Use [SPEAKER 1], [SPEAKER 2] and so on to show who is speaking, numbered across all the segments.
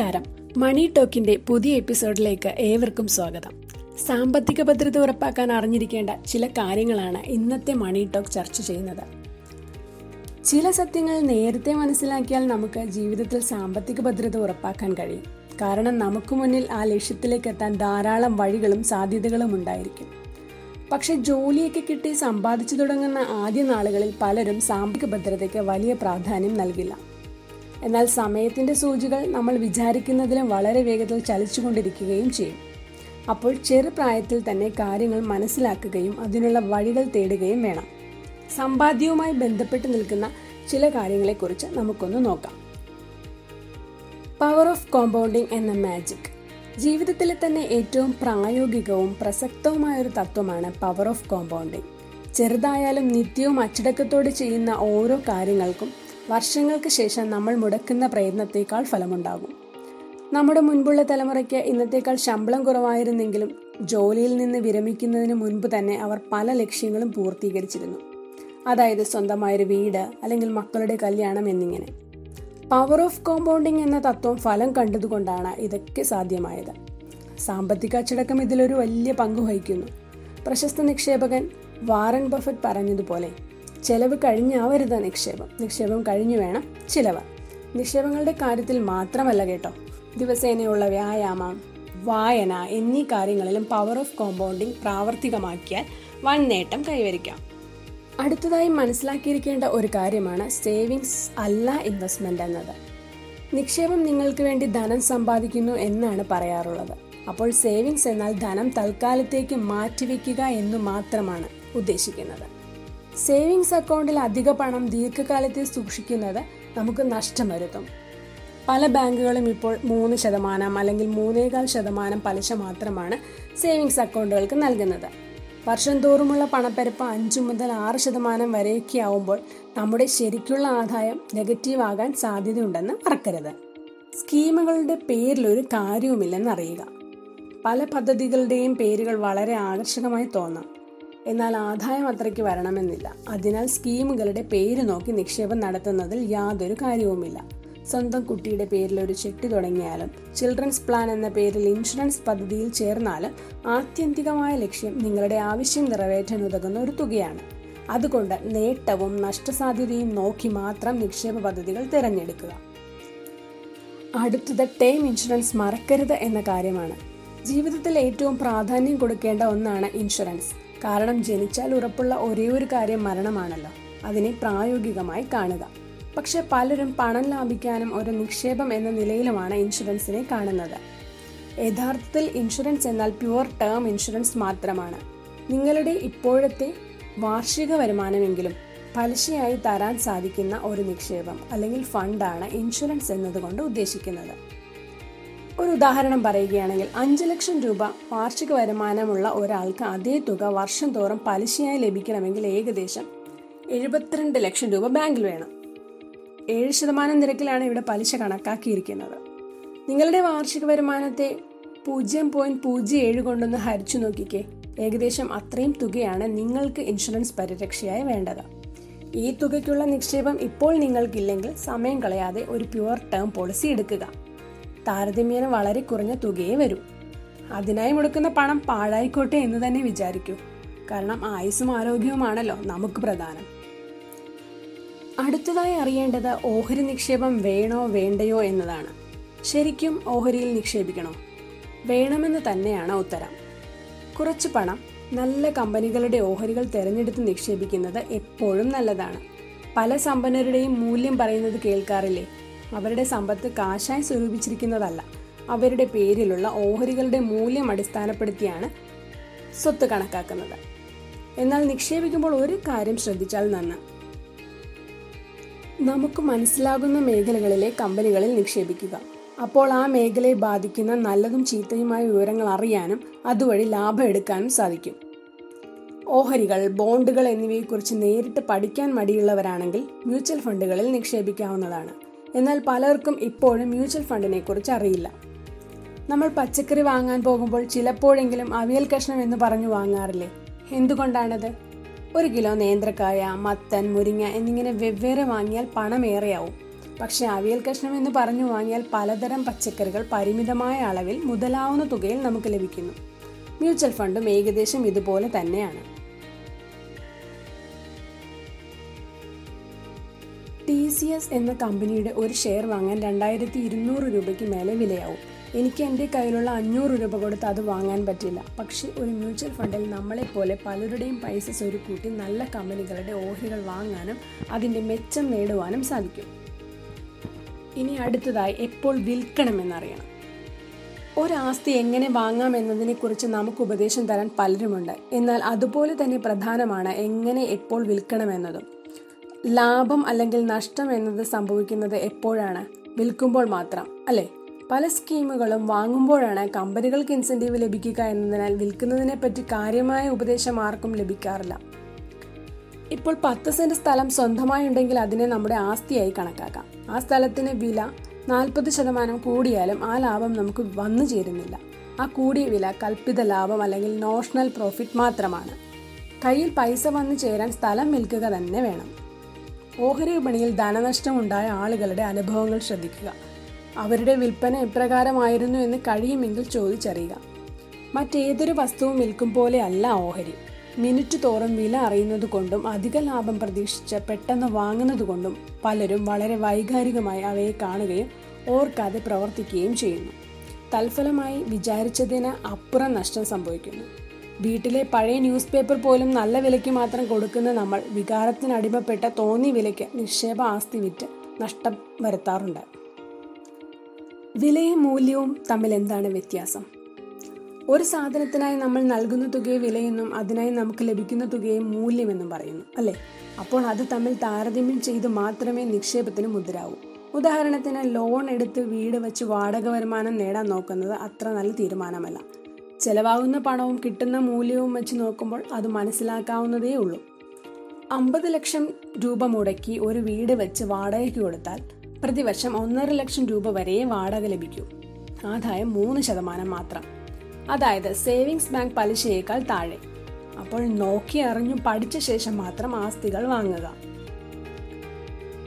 [SPEAKER 1] നമസ്കാരം. മണി ടോക്കിന്റെ പുതിയ എപ്പിസോഡിലേക്ക് ഏവർക്കും സ്വാഗതം. സാമ്പത്തിക ഭദ്രത ഉറപ്പാക്കാൻ അറിഞ്ഞിരിക്കേണ്ട ചില കാര്യങ്ങളാണ് ഇന്നത്തെ മണി ടോക്ക് ചർച്ച ചെയ്യുന്നത്. ചില സത്യങ്ങൾ നേരത്തെ മനസ്സിലാക്കിയാൽ നമുക്ക് ജീവിതത്തിൽ സാമ്പത്തിക ഭദ്രത ഉറപ്പാക്കാൻ കഴിയും. കാരണം നമുക്ക് മുന്നിൽ ആ ലക്ഷ്യത്തിലേക്ക് എത്താൻ ധാരാളം വഴികളും സാധ്യതകളും ഉണ്ടായിരിക്കും. പക്ഷെ ജോലിയൊക്കെ കിട്ടി സമ്പാദിച്ചു തുടങ്ങുന്ന ആദ്യ നാളുകളിൽ പലരും സാമ്പത്തിക ഭദ്രതയ്ക്ക് വലിയ പ്രാധാന്യം നൽകില്ല. എന്നാൽ സമയത്തിന്റെ സൂചികൾ നമ്മൾ വിചാരിക്കുന്നതിലും വളരെ വേഗത്തിൽ ചലിച്ചുകൊണ്ടിരിക്കുകയും ചെയ്യും. അപ്പോൾ ചെറുപ്രായത്തിൽ തന്നെ കാര്യങ്ങൾ മനസ്സിലാക്കുകയും അതിനുള്ള വഴികൾ തേടുകയും വേണം. സമ്പാദ്യവുമായി ബന്ധപ്പെട്ട് നിൽക്കുന്ന ചില കാര്യങ്ങളെക്കുറിച്ച് നമുക്കൊന്ന് നോക്കാം. പവർ ഓഫ് കോമ്പൗണ്ടിംഗ് എന്ന മാജിക് ജീവിതത്തിലെ തന്നെ ഏറ്റവും പ്രായോഗികവും പ്രസക്തവുമായ ഒരു തത്വമാണ് പവർ ഓഫ് കോമ്പൗണ്ടിംഗ് ചെറുതായാലും നിത്യവും അച്ചടക്കത്തോടെ ചെയ്യുന്ന ഓരോ കാര്യങ്ങൾക്കും വർഷങ്ങൾക്ക് ശേഷം നമ്മൾ മുടക്കുന്ന പ്രയത്നത്തേക്കാൾ ഫലമുണ്ടാകും. നമ്മുടെ മുൻപുള്ള തലമുറയ്ക്ക് ഇന്നത്തേക്കാൾ ശമ്പളം കുറവായിരുന്നെങ്കിലും ജോലിയിൽ നിന്ന് വിരമിക്കുന്നതിന് മുൻപ് തന്നെ അവർ പല ലക്ഷ്യങ്ങളും പൂർത്തീകരിച്ചിരുന്നു. അതായത് സ്വന്തമായൊരു വീട് അല്ലെങ്കിൽ മക്കളുടെ കല്യാണം എന്നിങ്ങനെ. പവർ ഓഫ് കോമ്പൗണ്ടിങ് എന്ന തത്വം ഫലം കണ്ടതുകൊണ്ടാണ് ഇതൊക്കെ സാധ്യമായത്. സാമ്പത്തിക അച്ചടക്കം ഇതിലൊരു വലിയ പങ്ക് വഹിക്കുന്നു. പ്രശസ്ത നിക്ഷേപകൻ വാറൻ ബഫറ്റ് പറഞ്ഞതുപോലെ ചെലവ് കഴിഞ്ഞാവരുത് നിക്ഷേപം. നിക്ഷേപം കഴിഞ്ഞു വേണം ചിലവ്. നിക്ഷേപങ്ങളുടെ കാര്യത്തിൽ മാത്രമല്ല കേട്ടോ. ദിവസേനയുള്ള വ്യായാമം വായന എന്നീ കാര്യങ്ങളിലും പവർ ഓഫ് കോമ്പൗണ്ടിംഗ് പ്രാവർത്തികമാക്കിയാൽ വൻ നേട്ടം കൈവരിക്കാം. അടുത്തതായി മനസ്സിലാക്കിയിരിക്കേണ്ട ഒരു കാര്യമാണ് സേവിങ്സ് അല്ല ഇൻവെസ്റ്റ്മെന്റ് എന്നത്. നിക്ഷേപം നിങ്ങൾക്ക് വേണ്ടി ധനം സമ്പാദിക്കുന്നു എന്നാണ് പറയാറുള്ളത്. അപ്പോൾ സേവിങ്സ് എന്നാൽ ധനം തൽക്കാലത്തേക്ക് മാറ്റിവെക്കുക എന്നു മാത്രമാണ് ഉദ്ദേശിക്കുന്നത്. സേവിങ്സ് അക്കൗണ്ടിൽ അധിക പണം ദീർഘകാലത്തെ സൂക്ഷിക്കുന്നത് നമുക്ക് നഷ്ടം വരുത്തും പല ബാങ്കുകളും ഇപ്പോൾ മൂന്ന് ശതമാനം അല്ലെങ്കിൽ മൂന്നേകാൽ ശതമാനം പലിശ മാത്രമാണ് സേവിങ്സ് അക്കൗണ്ടുകൾക്ക് നൽകുന്നത്. വർഷം തോറുമുള്ള പണപ്പെരുപ്പ് അഞ്ചു മുതൽ ആറ് ശതമാനം വരെയൊക്കെ ആവുമ്പോൾ നമ്മുടെ ശരിക്കുള്ള ആദായം നെഗറ്റീവ് ആകാൻ സാധ്യതയുണ്ടെന്ന് മറക്കരുത്. സ്കീമുകളുടെ പേരിൽ ഒരു കാര്യവുമില്ലെന്ന് അറിയുക. പല പദ്ധതികളുടെയും പേരുകൾ വളരെ ആകർഷകമായി തോന്നാം. എന്നാൽ ആദായം അത്രയ്ക്ക് വരണമെന്നില്ല. അതിനാൽ സ്കീമുകളുടെ പേര് നോക്കി നിക്ഷേപം നടത്തുന്നതിൽ യാതൊരു കാര്യവുമില്ല. സ്വന്തം കുട്ടിയുടെ പേരിൽ ഒരു ചെട്ടി തുടങ്ങിയാലും ചിൽഡ്രൻസ് പ്ലാൻ എന്ന പേരിൽ ഇൻഷുറൻസ് പദ്ധതിയിൽ ചേർന്നാലും ആത്യന്തികമായ ലക്ഷ്യം നിങ്ങളുടെ ആവശ്യം നിറവേറ്റാൻ ഉതകുന്ന ഒരു തുകയാണ്. അതുകൊണ്ട് നേട്ടവും നഷ്ടസാധ്യതയും നോക്കി മാത്രം നിക്ഷേപ പദ്ധതികൾ തിരഞ്ഞെടുക്കുക. അടുത്തത് ടേം ഇൻഷുറൻസ് മറക്കരുത് എന്ന കാര്യമാണ്. ജീവിതത്തിൽ ഏറ്റവും പ്രാധാന്യം കൊടുക്കേണ്ട ഒന്നാണ് ഇൻഷുറൻസ് കാരണം ജനിച്ചാൽ ഉറപ്പുള്ള ഒരേ ഒരു കാര്യം മരണമാണല്ലോ. അതിനെ പ്രായോഗികമായി കാണുക. പക്ഷെ പലരും പണം ലാഭിക്കാനും ഒരു നിക്ഷേപം എന്ന നിലയിലുമാണ് ഇൻഷുറൻസിനെ കാണുന്നത്. യഥാർത്ഥത്തിൽ ഇൻഷുറൻസ് എന്നാൽ പ്യുവർ ടേം ഇൻഷുറൻസ് മാത്രമാണ്. നിങ്ങളുടെ ഇപ്പോഴത്തെ വാർഷിക വരുമാനമെങ്കിലും പലിശയായി തരാൻ സാധിക്കുന്ന ഒരു നിക്ഷേപം അല്ലെങ്കിൽ ഫണ്ടാണ് ഇൻഷുറൻസ് എന്നതുകൊണ്ട് ഉദ്ദേശിക്കുന്നത്. ഒരു ഉദാഹരണം പറയുകയാണെങ്കിൽ അഞ്ച് ലക്ഷം രൂപ വാർഷിക വരുമാനമുള്ള ഒരാൾക്ക് അതേ തുക വർഷം തോറും പലിശയായി ലഭിക്കണമെങ്കിൽ ഏകദേശം എഴുപത്തിരണ്ട് ലക്ഷം രൂപ ബാങ്കിൽ വേണം. ഏഴ് ശതമാനം നിരക്കിലാണ് ഇവിടെ പലിശ കണക്കാക്കിയിരിക്കുന്നത്. നിങ്ങളുടെ വാർഷിക വരുമാനത്തെ പൂജ്യം പോയിന്റ് പൂജ്യം ഏഴ് കൊണ്ടൊന്ന് ഹരിച്ചു നോക്കിക്കേ. ഏകദേശം അത്രയും തുകയാണ് നിങ്ങൾക്ക് ഇൻഷുറൻസ് പരിരക്ഷയായി വേണ്ടത്. ഈ തുകയ്ക്കുള്ള നിക്ഷേപം ഇപ്പോൾ നിങ്ങൾക്കില്ലെങ്കിൽ സമയം കളയാതെ ഒരു പ്യുവർ ടേം പോളിസി എടുക്കുക. താരതമ്യേന വളരെ കുറഞ്ഞ തുകയേ വരൂ. അതിനായി മുടക്കുന്ന പണം പാഴായിക്കോട്ടെ എന്ന് തന്നെ വിചാരിക്കൂ. കാരണം ആയുസ്സും ആരോഗ്യവുമാണല്ലോ നമുക്ക് പ്രധാനം. അടുത്തതായി അറിയേണ്ടത് ഓഹരി നിക്ഷേപം വേണോ വേണ്ടയോ എന്നതാണ്. ശരിക്കും ഓഹരിയിൽ നിക്ഷേപിക്കണോ? വേണമെന്ന് തന്നെയാണ് ഉത്തരം. കുറച്ച് പണം നല്ല കമ്പനികളുടെ ഓഹരികൾ തിരഞ്ഞെടുത്ത് നിക്ഷേപിക്കുന്നത് എപ്പോഴും നല്ലതാണ്. പല സമ്പന്നരുടെയും മൂല്യം പറയുന്നത് കേൾക്കാറില്ലേ? അവരുടെ സമ്പത്ത് കാശായി സ്വരൂപിച്ചിരിക്കുന്നതല്ല. അവരുടെ പേരിലുള്ള ഓഹരികളുടെ മൂല്യം അടിസ്ഥാനപ്പെടുത്തിയാണ് സ്വത്ത് കണക്കാക്കുന്നത്. എന്നാൽ നിക്ഷേപിക്കുമ്പോൾ ഒരു കാര്യം ശ്രദ്ധിച്ചാൽ നന്ന്. നമുക്ക് മനസ്സിലാകുന്ന മേഖലകളിലെ കമ്പനികളിൽ നിക്ഷേപിക്കുക. അപ്പോൾ ആ മേഖലയെ ബാധിക്കുന്ന നല്ലതും ചീത്തയുമായ വിവരങ്ങൾ അറിയാനും അതുവഴി ലാഭം എടുക്കാനും സാധിക്കും. ഓഹരികൾ ബോണ്ടുകൾ എന്നിവയെക്കുറിച്ച് നേരിട്ട് പഠിക്കാൻ മടിയുള്ളവരാണെങ്കിൽ മ്യൂച്വൽ ഫണ്ടുകളിൽ നിക്ഷേപിക്കാവുന്നതാണ്. എന്നാൽ പലർക്കും ഇപ്പോഴും മ്യൂച്വൽ ഫണ്ടിനെ കുറിച്ച് അറിയില്ല. നമ്മൾ പച്ചക്കറി വാങ്ങാൻ പോകുമ്പോൾ ചിലപ്പോഴെങ്കിലും അവിയൽ കഷ്ണം എന്ന് പറഞ്ഞു വാങ്ങാറില്ലേ? എന്തുകൊണ്ടാണത്? ഒരു കിലോ നേന്ത്രക്കായ മത്തൻ മുരിങ്ങ എന്നിങ്ങനെ വെവ്വേറെ വാങ്ങിയാൽ പണമേറെയാവും പക്ഷെ അവിയൽ കഷ്ണം എന്ന് പറഞ്ഞു വാങ്ങിയാൽ പലതരം പച്ചക്കറികൾ പരിമിതമായ അളവിൽ മുതലാവുന്ന തുകയിൽ നമുക്ക് ലഭിക്കുന്നു. മ്യൂച്വൽ ഫണ്ടും ഏകദേശം ഇതുപോലെ തന്നെയാണ്. ടി സി എസ് എന്ന കമ്പനിയുടെ ഒരു ഷെയർ വാങ്ങാൻ രണ്ടായിരത്തി ഇരുന്നൂറ് രൂപയ്ക്ക് മേലെ വിലയാവും. എനിക്ക് എന്റെ കയ്യിലുള്ള അഞ്ഞൂറ് രൂപ കൊടുത്ത് അത് വാങ്ങാൻ പറ്റില്ല. പക്ഷേ ഒരു മ്യൂച്വൽ ഫണ്ടിൽ നമ്മളെപ്പോലെ പലരുടെയും പൈസ സ്വരുക്കൂട്ടി നല്ല കമ്പനികളുടെ ഓഹരികൾ വാങ്ങാനും അതിന്റെ മെച്ചം നേടുവാനും സാധിക്കും. ഇനി അടുത്തതായി എപ്പോൾ വിൽക്കണമെന്നറിയണം. ഒരാസ്തി എങ്ങനെ വാങ്ങാം എന്നതിനെക്കുറിച്ച് നമുക്ക് ഉപദേശം തരാൻ പലരുമുണ്ട്. എന്നാൽ അതുപോലെ തന്നെ പ്രധാനമാണ് എങ്ങനെ എപ്പോൾ വിൽക്കണമെന്നതും. ലാഭം അല്ലെങ്കിൽ നഷ്ടം എന്നത് സംഭവിക്കുന്നത് എപ്പോഴാണ്? വിൽക്കുമ്പോൾ മാത്രം അല്ലേ? പല സ്കീമുകളും വാങ്ങുമ്പോഴാണ് കമ്പനികൾക്ക് ഇൻസെന്റീവ് ലഭിക്കുക എന്നതിനാൽ വിൽക്കുന്നതിനെ പറ്റി കാര്യമായ ഉപദേശം ആർക്കും ലഭിക്കാറില്ല. ഇപ്പോൾ പത്ത് സെന്റ് സ്ഥലം സ്വന്തമായി ഉണ്ടെങ്കിൽ അതിനെ നമ്മുടെ ആസ്തിയായി കണക്കാക്കാം. ആ സ്ഥലത്തിന് വില നാൽപ്പത് ശതമാനം കൂടിയാലും ആ ലാഭം നമുക്ക് വന്നു ചേരുന്നില്ല. ആ കൂടിയ വില കൽപ്പിത ലാഭം അല്ലെങ്കിൽ നോഷണൽ പ്രോഫിറ്റ് മാത്രമാണ്. കയ്യിൽ പൈസ വന്നു ചേരാൻ സ്ഥലം വിൽക്കുക തന്നെ വേണം. ഓഹരി വിപണിയിൽ ധനനഷ്ടമുണ്ടായ ആളുകളുടെ അനുഭവങ്ങൾ ശ്രദ്ധിക്കുക. അവരുടെ വിൽപ്പന എപ്രകാരമായിരുന്നു എന്ന് കഴിയുമെങ്കിൽ ചോദിച്ചറിയുക. മറ്റേതൊരു വസ്തുവും വിൽക്കും പോലെ അല്ല ഓഹരി. മിനിറ്റ് തോറും വില അറിയുന്നത് കൊണ്ടും അധിക ലാഭം പ്രതീക്ഷിച്ച് പെട്ടെന്ന് വാങ്ങുന്നത് കൊണ്ടും പലരും വളരെ വൈകാരികമായി അവയെ കാണുകയും ഓർക്കാതെ പ്രവർത്തിക്കുകയും ചെയ്യുന്നു. തൽഫലമായി വിചാരിച്ചതിന് അപ്പുറം നഷ്ടം സംഭവിക്കുന്നു. വീട്ടിലെ പഴയ ന്യൂസ് പേപ്പർ പോലും നല്ല വിലയ്ക്ക് മാത്രം കൊടുക്കുന്ന നമ്മൾ വികാരത്തിന് അടിമപ്പെട്ട തോന്നിയ വിലയ്ക്ക് നിക്ഷേപ ആസ്തി വിറ്റ് നഷ്ടം വരുത്താറുണ്ട്. വിലയും മൂല്യവും തമ്മിൽ എന്താണ് വ്യത്യാസം? ഒരു സാധനത്തിനായി നമ്മൾ നൽകുന്ന തുകയെ വിലയെന്നും അതിനായി നമുക്ക് ലഭിക്കുന്ന തുകയെ മൂല്യമെന്നും പറയുന്നു അല്ലേ? അപ്പോൾ അത് തമ്മിൽ താരതമ്യം ചെയ്ത് മാത്രമേ നിക്ഷേപത്തിന് മുദ്രാവൂ. ഉദാഹരണത്തിന് ലോൺ എടുത്ത് വീട് വെച്ച് വാടക വരുമാനം നേടാൻ നോക്കുന്നത് അത്ര നല്ല തീരുമാനമല്ല. ചെലവാകുന്ന പണവും കിട്ടുന്ന മൂല്യവും വെച്ച് നോക്കുമ്പോൾ അത് മനസ്സിലാക്കാവുന്നതേ ഉള്ളൂ. അമ്പത് ലക്ഷം രൂപ മുടക്കി ഒരു വീട് വെച്ച് വാടകയ്ക്ക് കൊടുത്താൽ പ്രതിവർഷം ഒന്നര ലക്ഷം രൂപ വരെ വാടക ലഭിക്കൂ. ആദായം മൂന്ന് ശതമാനം മാത്രം. അതായത് സേവിങ്സ് ബാങ്ക് പലിശയേക്കാൾ താഴെ. അപ്പോൾ നോക്കി അറിഞ്ഞു പഠിച്ച ശേഷം മാത്രം ആസ്തികൾ വാങ്ങുക.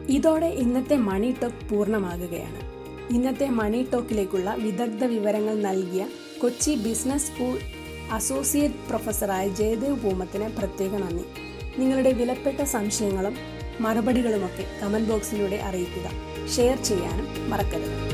[SPEAKER 1] ഇതോടെ ഇന്നത്തെ മണി ടോക്ക് പൂർണമാകുകയാണ്. ഇന്നത്തെ മണി ടോക്കിലേക്കുള്ള വിദഗ്ധ വിവരങ്ങൾ നൽകിയ കൊച്ചി ബിസിനസ് സ്കൂൾ അസോസിയേറ്റ് പ്രൊഫസറായ ജയദേവ് പൂമത്തിന് പ്രത്യേക നന്ദി. നിങ്ങളുടെ വിലപ്പെട്ട സംശയങ്ങളും മറുപടികളുമൊക്കെ കമന്റ് ബോക്സിലൂടെ അറിയിക്കുക. ഷെയർ ചെയ്യാനും മറക്കരുത്.